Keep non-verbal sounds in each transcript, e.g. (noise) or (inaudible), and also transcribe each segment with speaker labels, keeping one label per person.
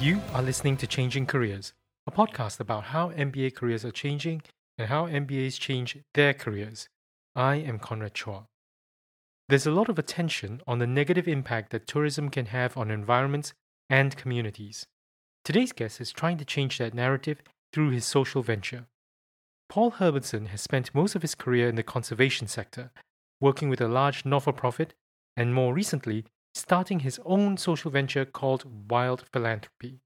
Speaker 1: You are listening to Changing Careers, a podcast about how MBA careers are changing and how MBAs change their careers. I am Conrad Chua. There's a lot of attention on the negative impact that tourism can have on environments and communities. Today's guest is trying to change that narrative through his social venture. Paul Herbertson has spent most of his career in the conservation sector, working with a large not for profit, and more recently, starting his own social venture called Wild Philanthropy.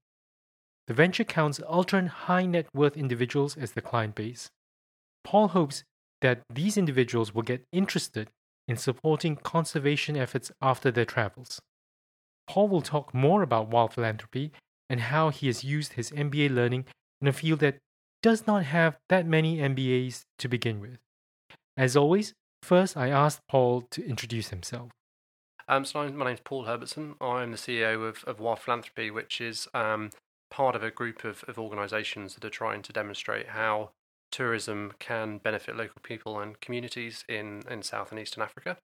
Speaker 1: The venture counts ultra high net worth individuals as the client base. Paul hopes that these individuals will get interested in supporting conservation efforts after their travels. Paul will talk more about wild philanthropy and how he has used his MBA learning in a field that does not have that many MBAs to begin with. As always, first I asked Paul to introduce himself.
Speaker 2: Um, so my name's Paul Herbertson. I'm the CEO of, of Wild Philanthropy, which is um, part of a group of, of organisations that are trying to demonstrate how tourism can benefit local people and communities in, in South and Eastern Africa.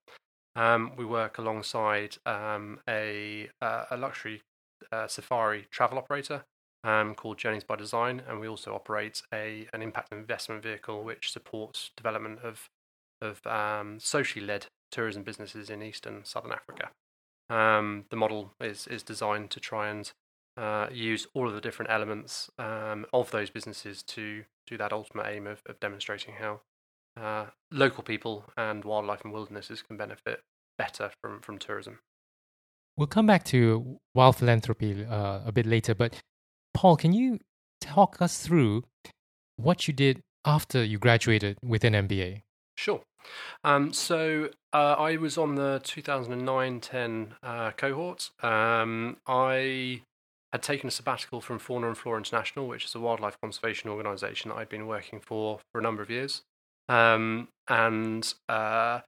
Speaker 2: Um, we work alongside um, a, uh, a luxury uh, safari travel operator um, called Journeys by Design, and we also operate a an impact investment vehicle which supports development of of um, socially led tourism businesses in Eastern Southern Africa. Um, the model is is designed to try and uh, use all of the different elements um, of those businesses to do that ultimate aim of, of demonstrating how uh, local people and wildlife and wildernesses can benefit better from, from tourism.
Speaker 1: We'll come back to wild philanthropy uh, a bit later, but Paul, can you talk us through what you did after you graduated with an MBA?
Speaker 2: Sure. Um, so uh, I was on the 2009-10 uh, cohort. Um, I had taken a sabbatical from Fauna and Flora International, which is a wildlife conservation organisation that I'd been working for for a number of years, um, and uh,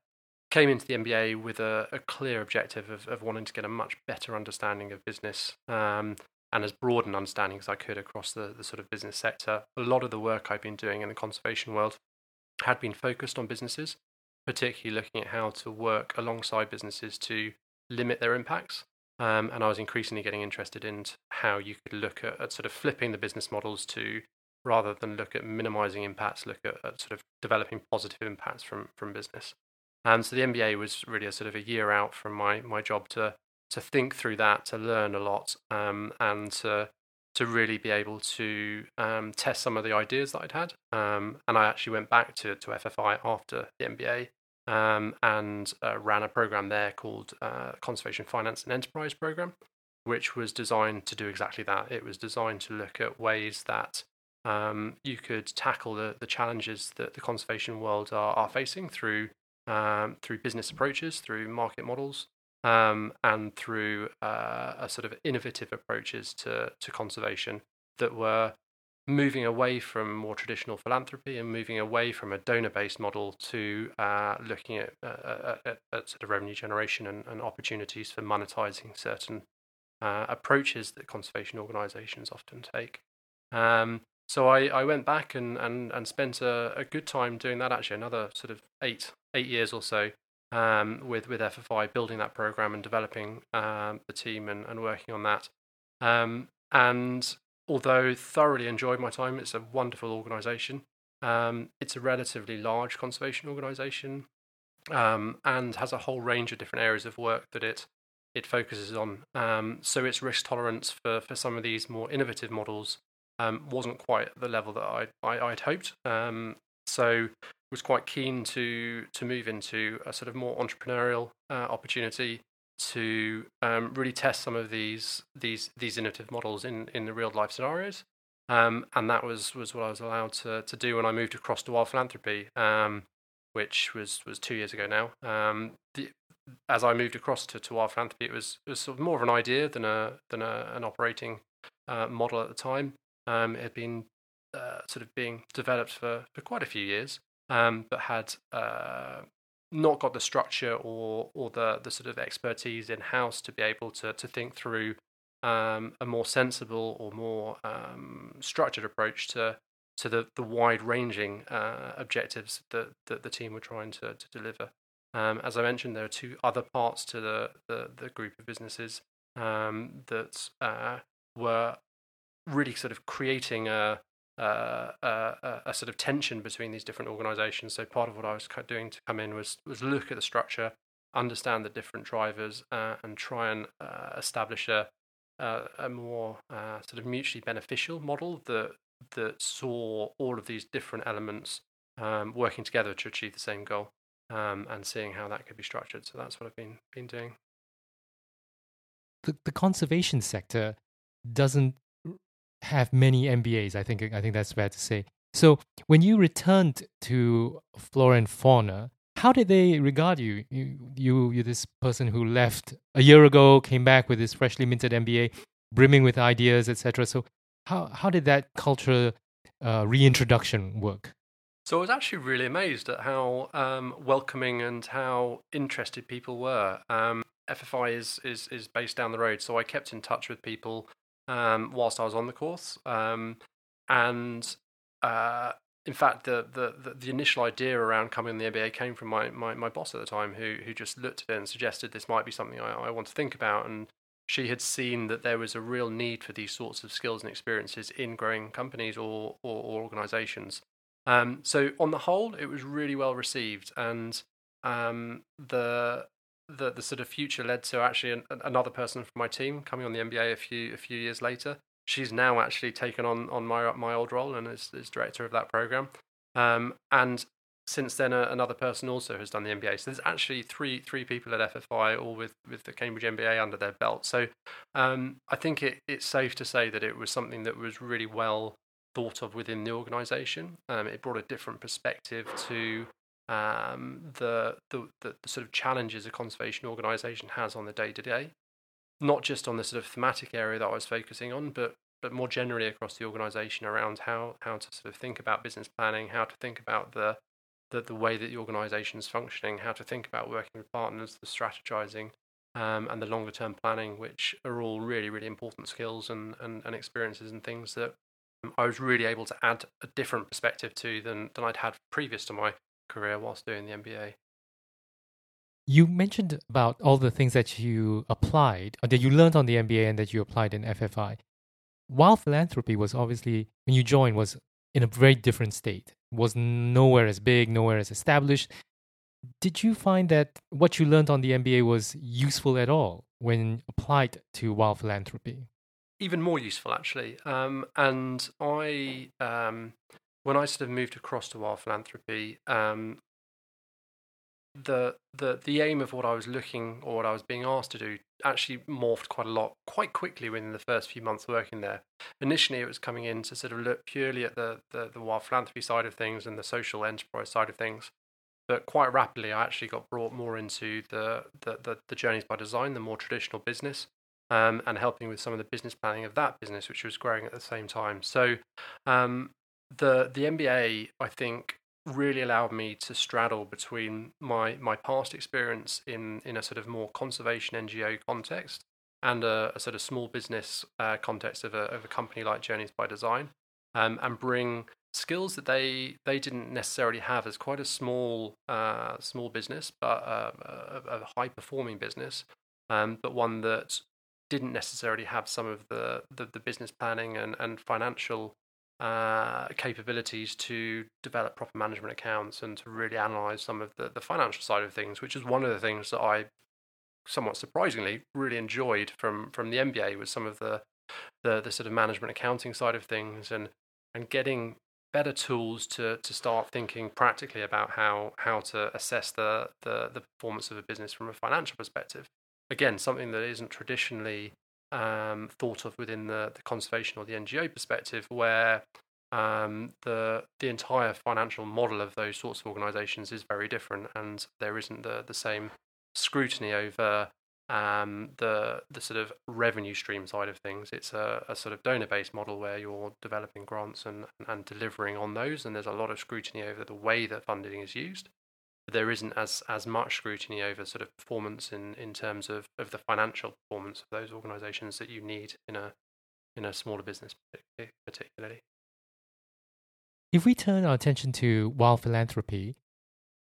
Speaker 2: came into the MBA with a, a clear objective of, of, wanting to get a much better understanding of business um, and as broad an understanding as I could across the, the sort of business sector. A lot of the work I've been doing in the conservation world had been focused on businesses, particularly looking at how to work alongside businesses to limit their impacts. Um, and I was increasingly getting interested in how you could look at, at, sort of flipping the business models to rather than look at minimizing impacts, look at, at, sort of developing positive impacts from from business. And so the MBA was really a sort of a year out from my my job to to think through that, to learn a lot, um, and to to really be able to um, test some of the ideas that I'd had. Um, and I actually went back to to FFI after the MBA um, and uh, ran a program there called uh, Conservation Finance and Enterprise Program, which was designed to do exactly that. It was designed to look at ways that um, you could tackle the, the challenges that the conservation world are, are facing through um, through business approaches, through market models, um, and through uh, a sort of innovative approaches to to conservation that were moving away from more traditional philanthropy and moving away from a donor-based model to uh, looking at, uh, at, at, sort of revenue generation and, and opportunities for monetizing certain uh, approaches that conservation organizations often take. Um, so I, I went back and, and, and spent a, a good time doing that actually another sort of eight eight years or so um, with with FFI building that program and developing um, the team and, and working on that. Um, and although thoroughly enjoyed my time, it's a wonderful organisation. Um, it's a relatively large conservation organisation um, and has a whole range of different areas of work that it it focuses on. So its risk tolerance for, for some of these more innovative models wasn't quite the level that I, I would hoped. So was quite keen to to move into a sort of more entrepreneurial uh, opportunity to um, really test some of these these these innovative models in in the real life scenarios. Um, and that was was what I was allowed to to do when I moved across to Wild Philanthropy, um, which was was two years ago now. Um, the, as I moved across to, to Wild Philanthropy, it was it was sort of more of an idea than a than a, an operating uh, model at the time. Um, it had been uh, sort of being developed for, for quite a few years, um, but had uh, not got the structure or or the the sort of expertise in house to be able to to think through um, a more sensible or more um, structured approach to to the the wide ranging uh, objectives that, that the team were trying to to deliver. Um, as I mentioned, there are two other parts to the the, the group of businesses um, that uh, were really sort of creating a, a, a, a, sort of tension between these different organizations. So part of what I was doing to come in was was look at the structure, understand the different drivers, uh, and try and uh, establish a a more uh, sort of mutually beneficial model that that saw all of these different elements um, working together to achieve the same goal, um, and seeing how that could be structured. So that's what I've been been doing.
Speaker 1: The the conservation sector doesn't have many MBAs. I think I think that's fair to say. So when you returned to flora and fauna, how did they regard you? You, you, you're this person who left a year ago, came back with this freshly minted MBA, brimming with ideas, etc. So how how did that culture uh, reintroduction work?
Speaker 2: So I was actually really amazed at how um, welcoming and how interested people were. Um, FFI is, is is based down the road, so I kept in touch with people um, whilst I was on the course. Um, and uh, in fact, the, the, the, initial idea around coming on the MBA came from my, my, my boss at the time, who who just looked at it and suggested this might be something I, I want to think about. And she had seen that there was a real need for these sorts of skills and experiences in growing companies or, or, or organizations. Um, so on the whole, it was really well received, and um, the the the sort of future led to actually an, another person from my team coming on the MBA a few a few years later. She's now actually taken on on my my old role and is, is director of that program. Um, and since then, uh, another person also has done the MBA. So there's actually three three people at FFI, all with with the Cambridge MBA under their belt. So um, I think it, it's safe to say that it was something that was really well thought of within the organisation. Um, it brought a different perspective to um, the, the, the, sort of challenges a conservation organisation has on the day to day, not just on the sort of thematic area that I was focusing on, but but more generally across the organisation around how how to sort of think about business planning, how to think about the the, the way that the organisation is functioning, how to think about working with partners, the strategizing, um, and the longer term planning, which are all really, really important skills and, and, and experiences and things that I was really able to add a different perspective to than, than I'd had previous to my career whilst doing the MBA.
Speaker 1: You mentioned about all the things that you applied, or that you learned on the MBA and that you applied in FFI. Wild Philanthropy was obviously, when you joined, was in a very different state, was nowhere as big, nowhere as established. Did you find that what you learned on the MBA was useful at all when applied to wild philanthropy?
Speaker 2: Even more useful, actually. Um, and I um, when I sort of moved across to wild philanthropy, um, the the the aim of what I was looking or what I was being asked to do actually morphed quite a lot, quite quickly within the first few months working there. Initially, it was coming in to sort of look purely at the the, the wild philanthropy side of things and the social enterprise side of things. But quite rapidly, I actually got brought more into the the, the, the journeys by design, the more traditional business, um, and helping with some of the business planning of that business, which was growing at the same time. So um, the the MBA, I think, really allowed me to straddle between my my past experience in in a sort of more conservation NGO context and a, a sort of small business uh, context of a of a company like Journeys by Design, um, and bring skills that they they didn't necessarily have as quite a small uh, small business, but uh, a, a high performing business, um, but one that didn't necessarily have some of the, the, the business planning and, and financial uh, capabilities to develop proper management accounts and to really analyze some of the, the financial side of things, which is one of the things that I somewhat surprisingly really enjoyed from from the MBA was some of the the, the sort of management accounting side of things and and getting better tools to to start thinking practically about how how to assess the the, the performance of a business from a financial perspective. Again, something that isn't traditionally um, thought of within the, the conservation or the NGO perspective, where um, the the entire financial model of those sorts of organisations is very different, and there isn't the the same scrutiny over um, the the sort of revenue stream side of things. It's a, a sort of donor based model where you're developing grants and, and delivering on those, and there's a lot of scrutiny over the way that funding is used there isn't as as much scrutiny over sort of performance in in terms of of the financial performance of those organizations that you need in a in a smaller business particularly.
Speaker 1: If we turn our attention to wild philanthropy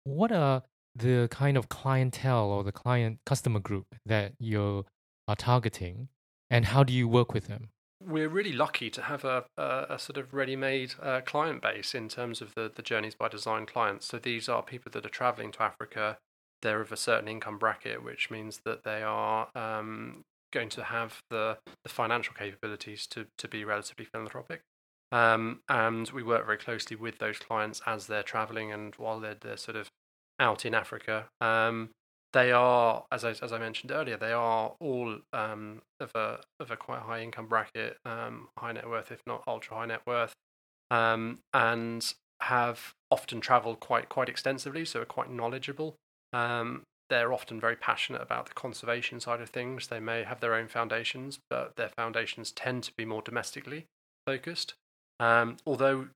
Speaker 1: what are the kind of clientele or the client customer group that you are targeting and how do you work with them
Speaker 2: we're really lucky to have a, a, a sort of ready-made uh, client base in terms of the, the journeys by design clients. So these are people that are traveling to Africa. They're of a certain income bracket, which means that they are um, going to have the, the financial capabilities to, to be relatively philanthropic. Um, and we work very closely with those clients as they're traveling and while they're, they're sort of out in Africa. Um, they are, as I, as I mentioned earlier, they are all um, of a of a quite high income bracket, um, high net worth, if not ultra high net worth, um, and have often travelled quite quite extensively, so are quite knowledgeable. Um, they're often very passionate about the conservation side of things. They may have their own foundations, but their foundations tend to be more domestically focused. Um, although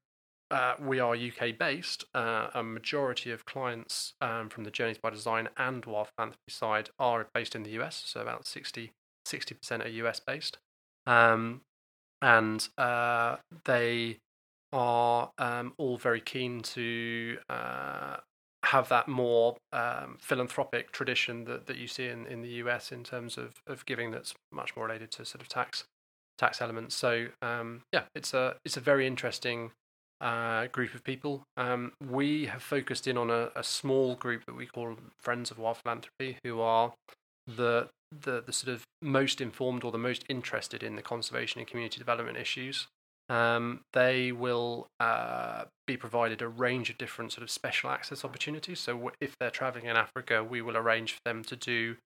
Speaker 2: uh, we are UK based. Uh, a majority of clients um, from the Journeys by Design and Wild Philanthropy side are based in the US, so about 60 percent are US based, um, and uh, they are um, all very keen to uh, have that more um, philanthropic tradition that, that you see in, in the US in terms of, of giving that's much more related to sort of tax tax elements. So um, yeah, it's a it's a very interesting uh, group of people. Um, we have focused in on a, a, small group that we call Friends of Wild Philanthropy, who are the, the the sort of most informed or the most interested in the conservation and community development issues. Um, they will uh, be provided a range of different sort of special access opportunities. So if they're traveling in Africa, we will arrange for them to do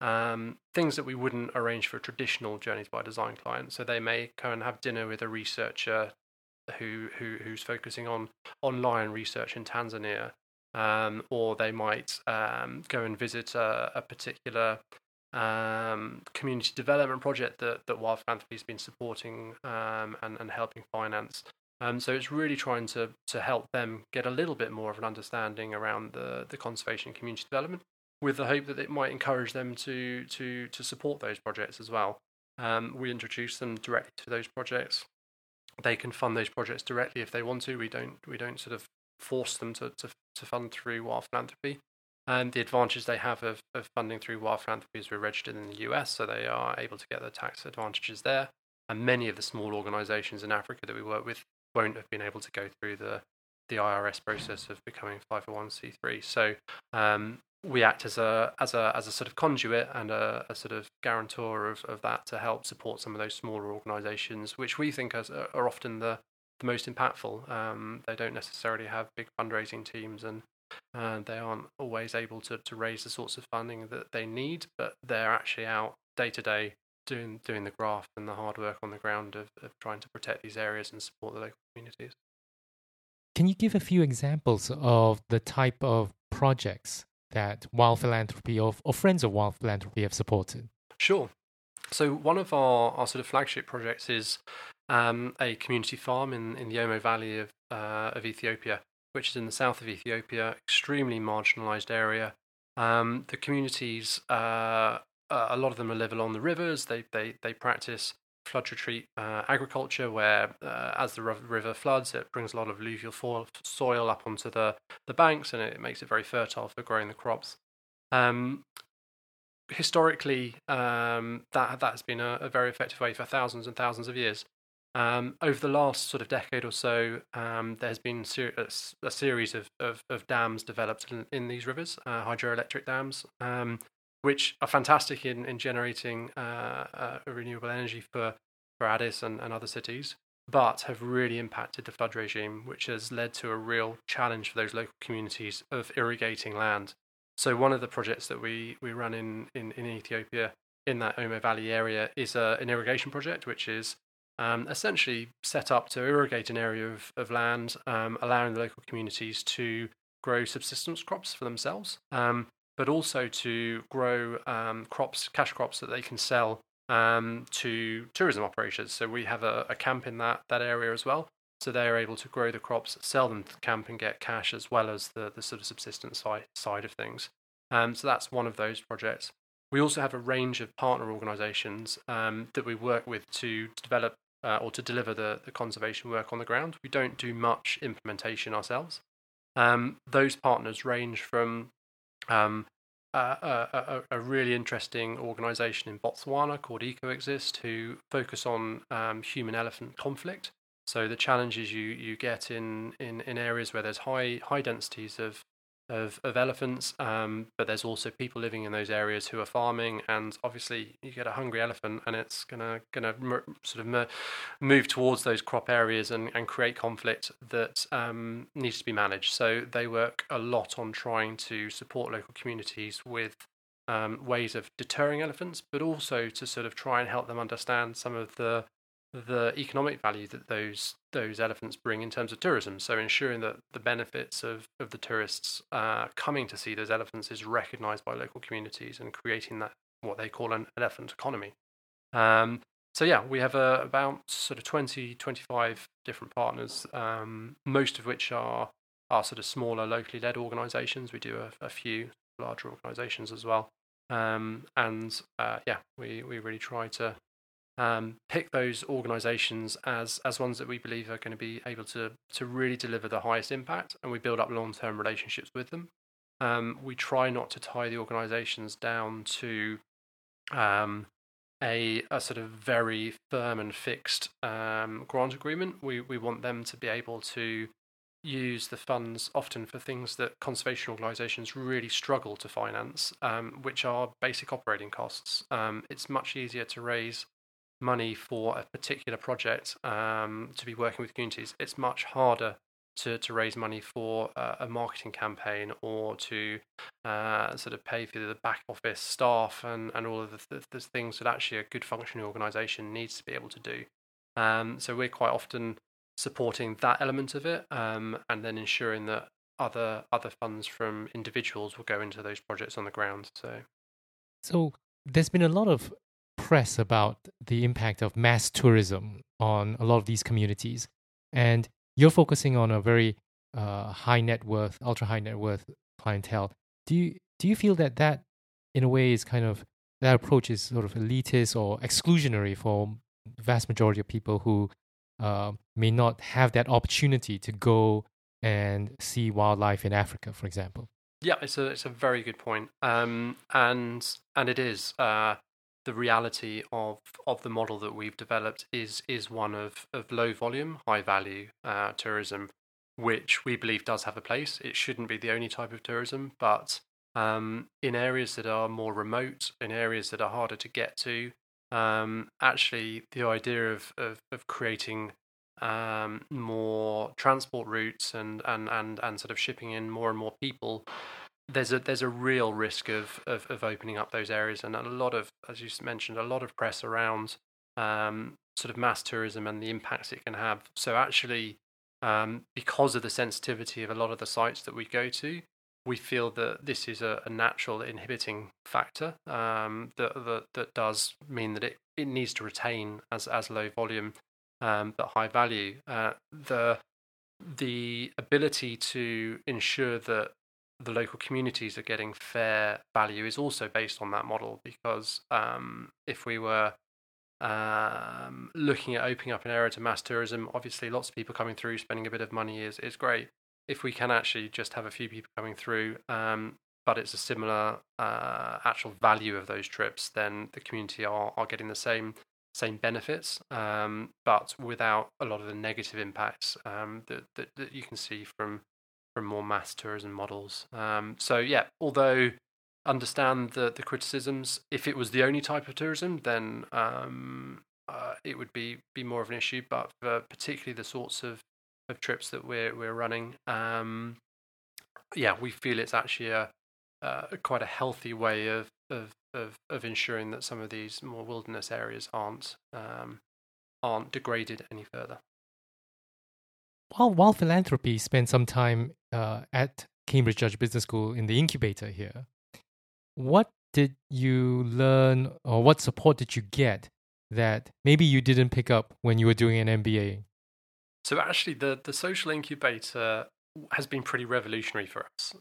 Speaker 2: um, things that we wouldn't arrange for traditional journeys by design clients. So they may go and have dinner with a researcher who, who who's focusing on online research in Tanzania, um, or they might um, go and visit a, a particular um, community development project that, that Wild Philanthropy has been supporting um, and, and helping finance. Um, so it's really trying to, to help them get a little bit more of an understanding around the, the conservation community development, with the hope that it might encourage them to to to support those projects as well. Um, we introduce them directly to those projects they can fund those projects directly if they want to. We don't we don't sort of force them to to, to fund through Wild Philanthropy. And the advantage they have of, of funding through Wild Philanthropy is we're registered in the US, so they are able to get the tax advantages there. And many of the small organisations in Africa that we work with won't have been able to go through the the IRS process of becoming 501c3. So um, we act as a as a as a sort of conduit and a, a, sort of guarantor of, of that to help support some of those smaller organisations, which we think are, are often the, the most impactful. Um, they don't necessarily have big fundraising teams and uh, they aren't always able to, to raise the sorts of funding that they need, but they're actually out day to day doing doing the graft and the hard work on the ground of, of trying to protect these areas and support the local communities.
Speaker 1: Can you give a few examples of the type of projects that Wild Philanthropy or, or Friends of Wild Philanthropy have supported?
Speaker 2: Sure. So one of our, our sort of flagship projects is um, a community farm in, in the Omo Valley of, uh, of Ethiopia, which is in the south of Ethiopia, extremely marginalized area. Um, the communities, uh, a lot of them live along the rivers. They, they, they practice flood retreat uh, agriculture, where uh, as the river floods, it brings a lot of alluvial soil up onto the, the banks and it makes it very fertile for growing the crops. Um, historically, um, that that has been a, a, very effective way for thousands and thousands of years. Um, over the last sort of decade or so, um, there's been ser- a, a, series of, of, of, dams developed in, in these rivers, uh, hydroelectric dams, um, which are fantastic in, in generating uh, uh, renewable energy for, for Addis and, and other cities, but have really impacted the flood regime, which has led to a real challenge for those local communities of irrigating land. So one of the projects that we, we run in, in, in Ethiopia in that Omo Valley area is a, an irrigation project, which is um, essentially set up to irrigate an area of, of land, um, allowing the local communities to grow subsistence crops for themselves. Um, but also to grow um, crops, cash crops that they can sell um, to tourism operators. So we have a, a, camp in that, that area as well. So they are able to grow the crops, sell them to the camp, and get cash as well as the, the sort of subsistence side, side of things. Um, so that's one of those projects. We also have a range of partner organisations um, that we work with to develop uh, or to deliver the, the conservation work on the ground. We don't do much implementation ourselves. Um, those partners range from um, uh, a, a, really interesting organization in Botswana called EcoExist who focus on um, human elephant conflict. So the challenges you, you get in, in, in areas where there's high high densities of of, of elephants, um, but there's also people living in those areas who are farming, and obviously you get a hungry elephant, and it's gonna gonna sort of move towards those crop areas and, and create conflict that um, needs to be managed. So they work a lot on trying to support local communities with um, ways of deterring elephants, but also to sort of try and help them understand some of the the economic value that those those elephants bring in terms of tourism. So ensuring that the benefits of, of the tourists uh, coming to see those elephants is recognised by local communities and creating that what they call an elephant economy. Um, so yeah, we have uh, about sort of 20, 25 different partners, um, most of which are are sort of smaller locally led organisations. We do a, a, few larger organisations as well. Um, and uh, yeah, we, we really try to um, pick those organisations as as ones that we believe are going to be able to to really deliver the highest impact, and we build up long term relationships with them. Um, we try not to tie the organisations down to um, a, a sort of very firm and fixed um, grant agreement. We we want them to be able to use the funds often for things that conservation organisations really struggle to finance, um, which are basic operating costs. Um, it's much easier to raise money for a particular project um, to be working with communities, it's much harder to, to raise money for uh, a marketing campaign or to uh, sort of pay for the back office staff and, and all of the, the, things that actually a good functioning organization needs to be able to do. Um, so we're quite often supporting that element of it um, and then ensuring that other other funds from individuals will go into those projects on the ground. So,
Speaker 1: so there's been a lot of press about the impact of mass tourism on a lot of these communities. And you're focusing on a very uh, high net worth, ultra high net worth clientele. Do you do you feel that that, in a way, is kind of that approach is sort of elitist or exclusionary for the vast majority of people who uh, may not have that opportunity to go and see wildlife in Africa, for example?
Speaker 2: Yeah, it's a it's a very good point, um, and and it is. Uh, the reality of of the model that we've developed is is one of of low volume, high value uh, tourism, which we believe does have a place. It shouldn't be the only type of tourism, but um, in areas that are more remote, in areas that are harder to get to, um, actually the idea of of, of creating um, more transport routes and, and, and, and sort of shipping in more and more people there's a there's a real risk of, of, of opening up those areas, and a lot of, as you mentioned, a lot of press around um, sort of mass tourism and the impacts it can have. So actually, um, because of the sensitivity of a lot of the sites that we go to, we feel that this is a, a natural inhibiting factor um, that, that that does mean that it, it needs to retain as as low volume um, but high value. Uh, the the ability to ensure that the local communities are getting fair value is also based on that model because um, if we were um, looking at opening up an area to mass tourism, obviously lots of people coming through, spending a bit of money is, is great. If we can actually just have a few people coming through, um, but it's a similar uh, actual value of those trips, then the community are, are getting the same same benefits, um, but without a lot of the negative impacts um, that, that, that you can see from from more mass tourism models. Um, so yeah, although understand the the criticisms, if it was the only type of tourism, then um, uh, it would be be more of an issue. But for particularly the sorts of, of trips that we're we're running, um, yeah, we feel it's actually a quite a healthy way of, of of of ensuring that some of these more wilderness areas aren't um, aren't degraded any further.
Speaker 1: While, while philanthropy spent some time uh, at Cambridge Judge Business School in the incubator here, what did you learn or what support did you get that maybe you didn't pick up when you were doing an MBA?
Speaker 2: So actually, the the social incubator has been pretty revolutionary for us.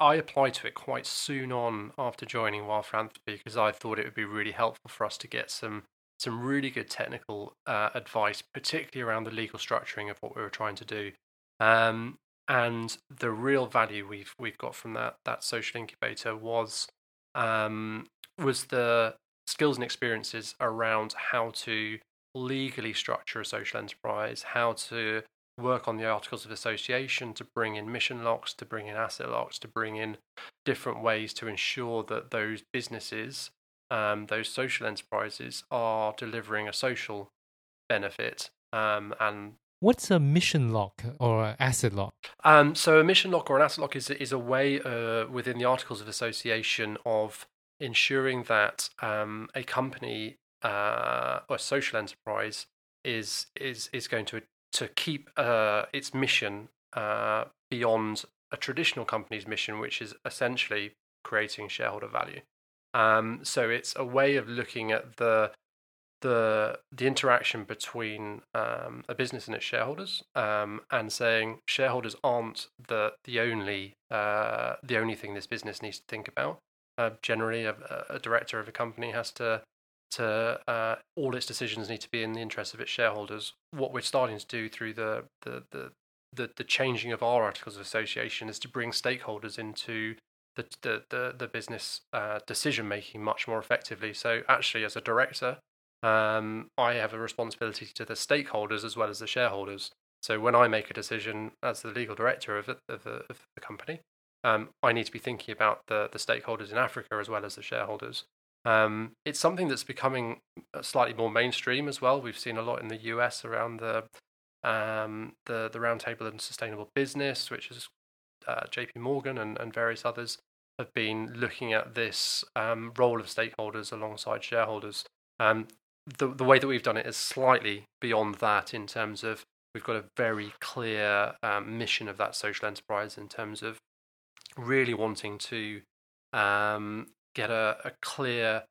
Speaker 2: I applied to it quite soon on after joining Wild Philanthropy because I thought it would be really helpful for us to get some some really good technical uh, advice, particularly around the legal structuring of what we were trying to do. Um, and the real value we've we've got from that that social incubator was um, was the skills and experiences around how to legally structure a social enterprise, how to work on the articles of association to bring in mission locks, to bring in asset locks, to bring in different ways to ensure that those businesses, um, those social enterprises, are delivering a social benefit um, and
Speaker 1: What's a mission lock or an asset lock?
Speaker 2: Um, so a mission lock or an asset lock is is a way uh, within the Articles of Association of ensuring that um, a company uh, or a social enterprise is is is going to to keep uh, its mission uh, beyond a traditional company's mission, which is essentially creating shareholder value. Um, so it's a way of looking at the the the interaction between um, a business and its shareholders, um, and saying shareholders aren't the the only uh, the only thing this business needs to think about. Uh, generally, a, a, director of a company has to to uh, all its decisions need to be in the interest of its shareholders. What we're starting to do through the the the the, the changing of our articles of association is to bring stakeholders into the the the, the business uh, decision making much more effectively. So actually, as a director, um, I have a responsibility to the stakeholders as well as the shareholders. So when I make a decision as the legal director of, of, the, of the company, um, I need to be thinking about the, the stakeholders in Africa as well as the shareholders. Um, it's something that's becoming slightly more mainstream as well. We've seen a lot in the US around the um, the the Roundtable on Sustainable Business, which is uh, J.P. Morgan and, and various others have been looking at this um, role of stakeholders alongside shareholders. Um, the the way that we've done it is slightly beyond that in terms of we've got a very clear um, mission of that social enterprise in terms of really wanting to um, get a, a clear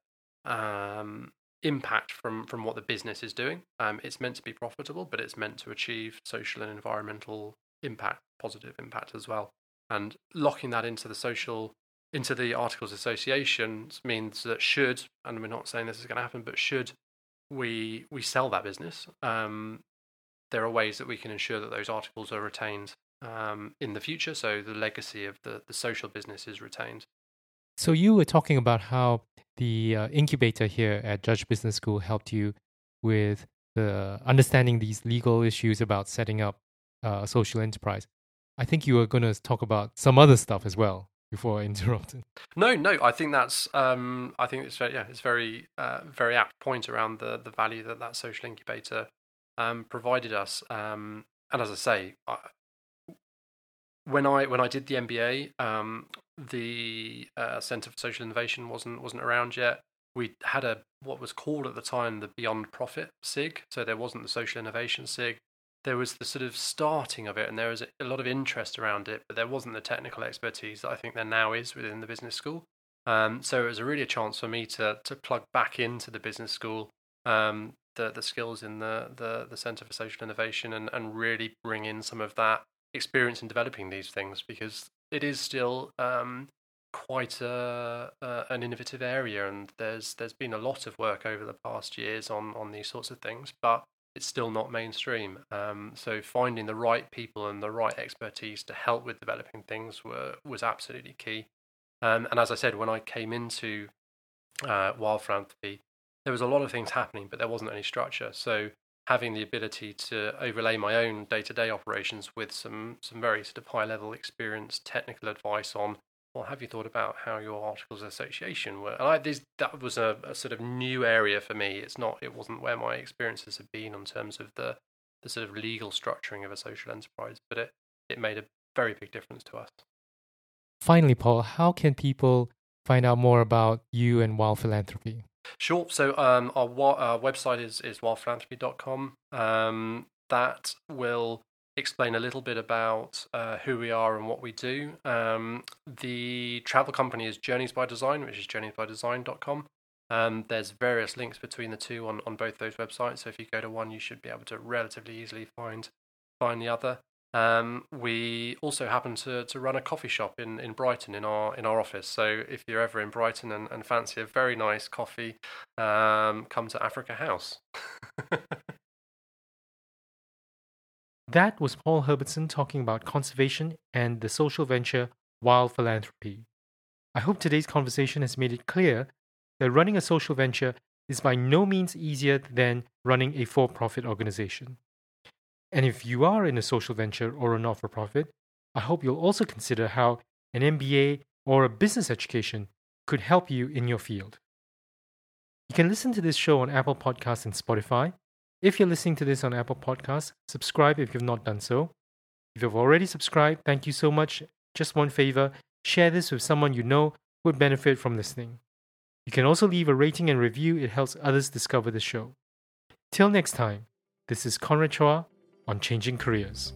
Speaker 2: um, impact from from what the business is doing. Um, it's meant to be profitable, but it's meant to achieve social and environmental impact, positive impact as well. And locking that into the social into the articles associations means that should, and we're not saying this is going to happen, but should we we sell that business, um, there are ways that we can ensure that those articles are retained um, in the future, so the legacy of the, the social business is retained.
Speaker 1: So you were talking about how the uh, incubator here at Judge Business School helped you with the understanding these legal issues about setting up uh, a social enterprise. I think you were going to talk about some other stuff as well before I (laughs) interrupted.
Speaker 2: No, no, I think that's um, I think it's very yeah, it's very uh, very apt point around the the value that that social incubator um, provided us. Um, and as I say, I, when I when I did the MBA, um, the uh, Centre for Social Innovation wasn't wasn't around yet. We had a what was called at the time the Beyond Profit SIG, so there wasn't the Social Innovation SIG there was the sort of starting of it and there was a lot of interest around it, but there wasn't the technical expertise that I think there now is within the business school. Um, so it was really a chance for me to to plug back into the business school um, the the skills in the the, the Centre for Social Innovation and, and really bring in some of that experience in developing these things because it is still um, quite a, an innovative area and there's there's been a lot of work over the past years on on these sorts of things, but it's still not mainstream. Um, so finding the right people and the right expertise to help with developing things were was absolutely key. Um, and as I said, when I came into uh, Wild Philanthropy, there was a lot of things happening, but there wasn't any structure. So having the ability to overlay my own day-to-day operations with some some very sort of high-level experience, technical advice on well, have you thought about how your articles of association were? And I, this, that was a, a, sort of new area for me. It's not, it wasn't where my experiences had been in terms of the, the sort of legal structuring of a social enterprise, but it, it made a very big difference to us.
Speaker 1: Finally, Paul, how can people find out more about you and Wild Philanthropy?
Speaker 2: Sure. So um, our, our website is, is wildphilanthropy.com. Um, that will explain a little bit about uh, who we are and what we do. Um, the travel company is Journeys by Design, which is journeysbydesign.com. Um, there's various links between the two on, on both those websites. So if you go to one, you should be able to relatively easily find find the other. Um, we also happen to, to run a coffee shop in, in Brighton in our in our office. So if you're ever in Brighton and, and fancy a very nice coffee, um, come to Africa House. (laughs)
Speaker 1: That was Paul Herbertson talking about conservation and the social venture Wild Philanthropy. I hope today's conversation has made it clear that running a social venture is by no means easier than running a for profit organization. And if you are in a social venture or a not for profit, I hope you'll also consider how an MBA or a business education could help you in your field. You can listen to this show on Apple Podcasts and Spotify. If you're listening to this on Apple Podcasts, subscribe if you've not done so. If you've already subscribed, thank you so much. Just one favor share this with someone you know would benefit from listening. You can also leave a rating and review, it helps others discover the show. Till next time, this is Conrad Chua on Changing Careers.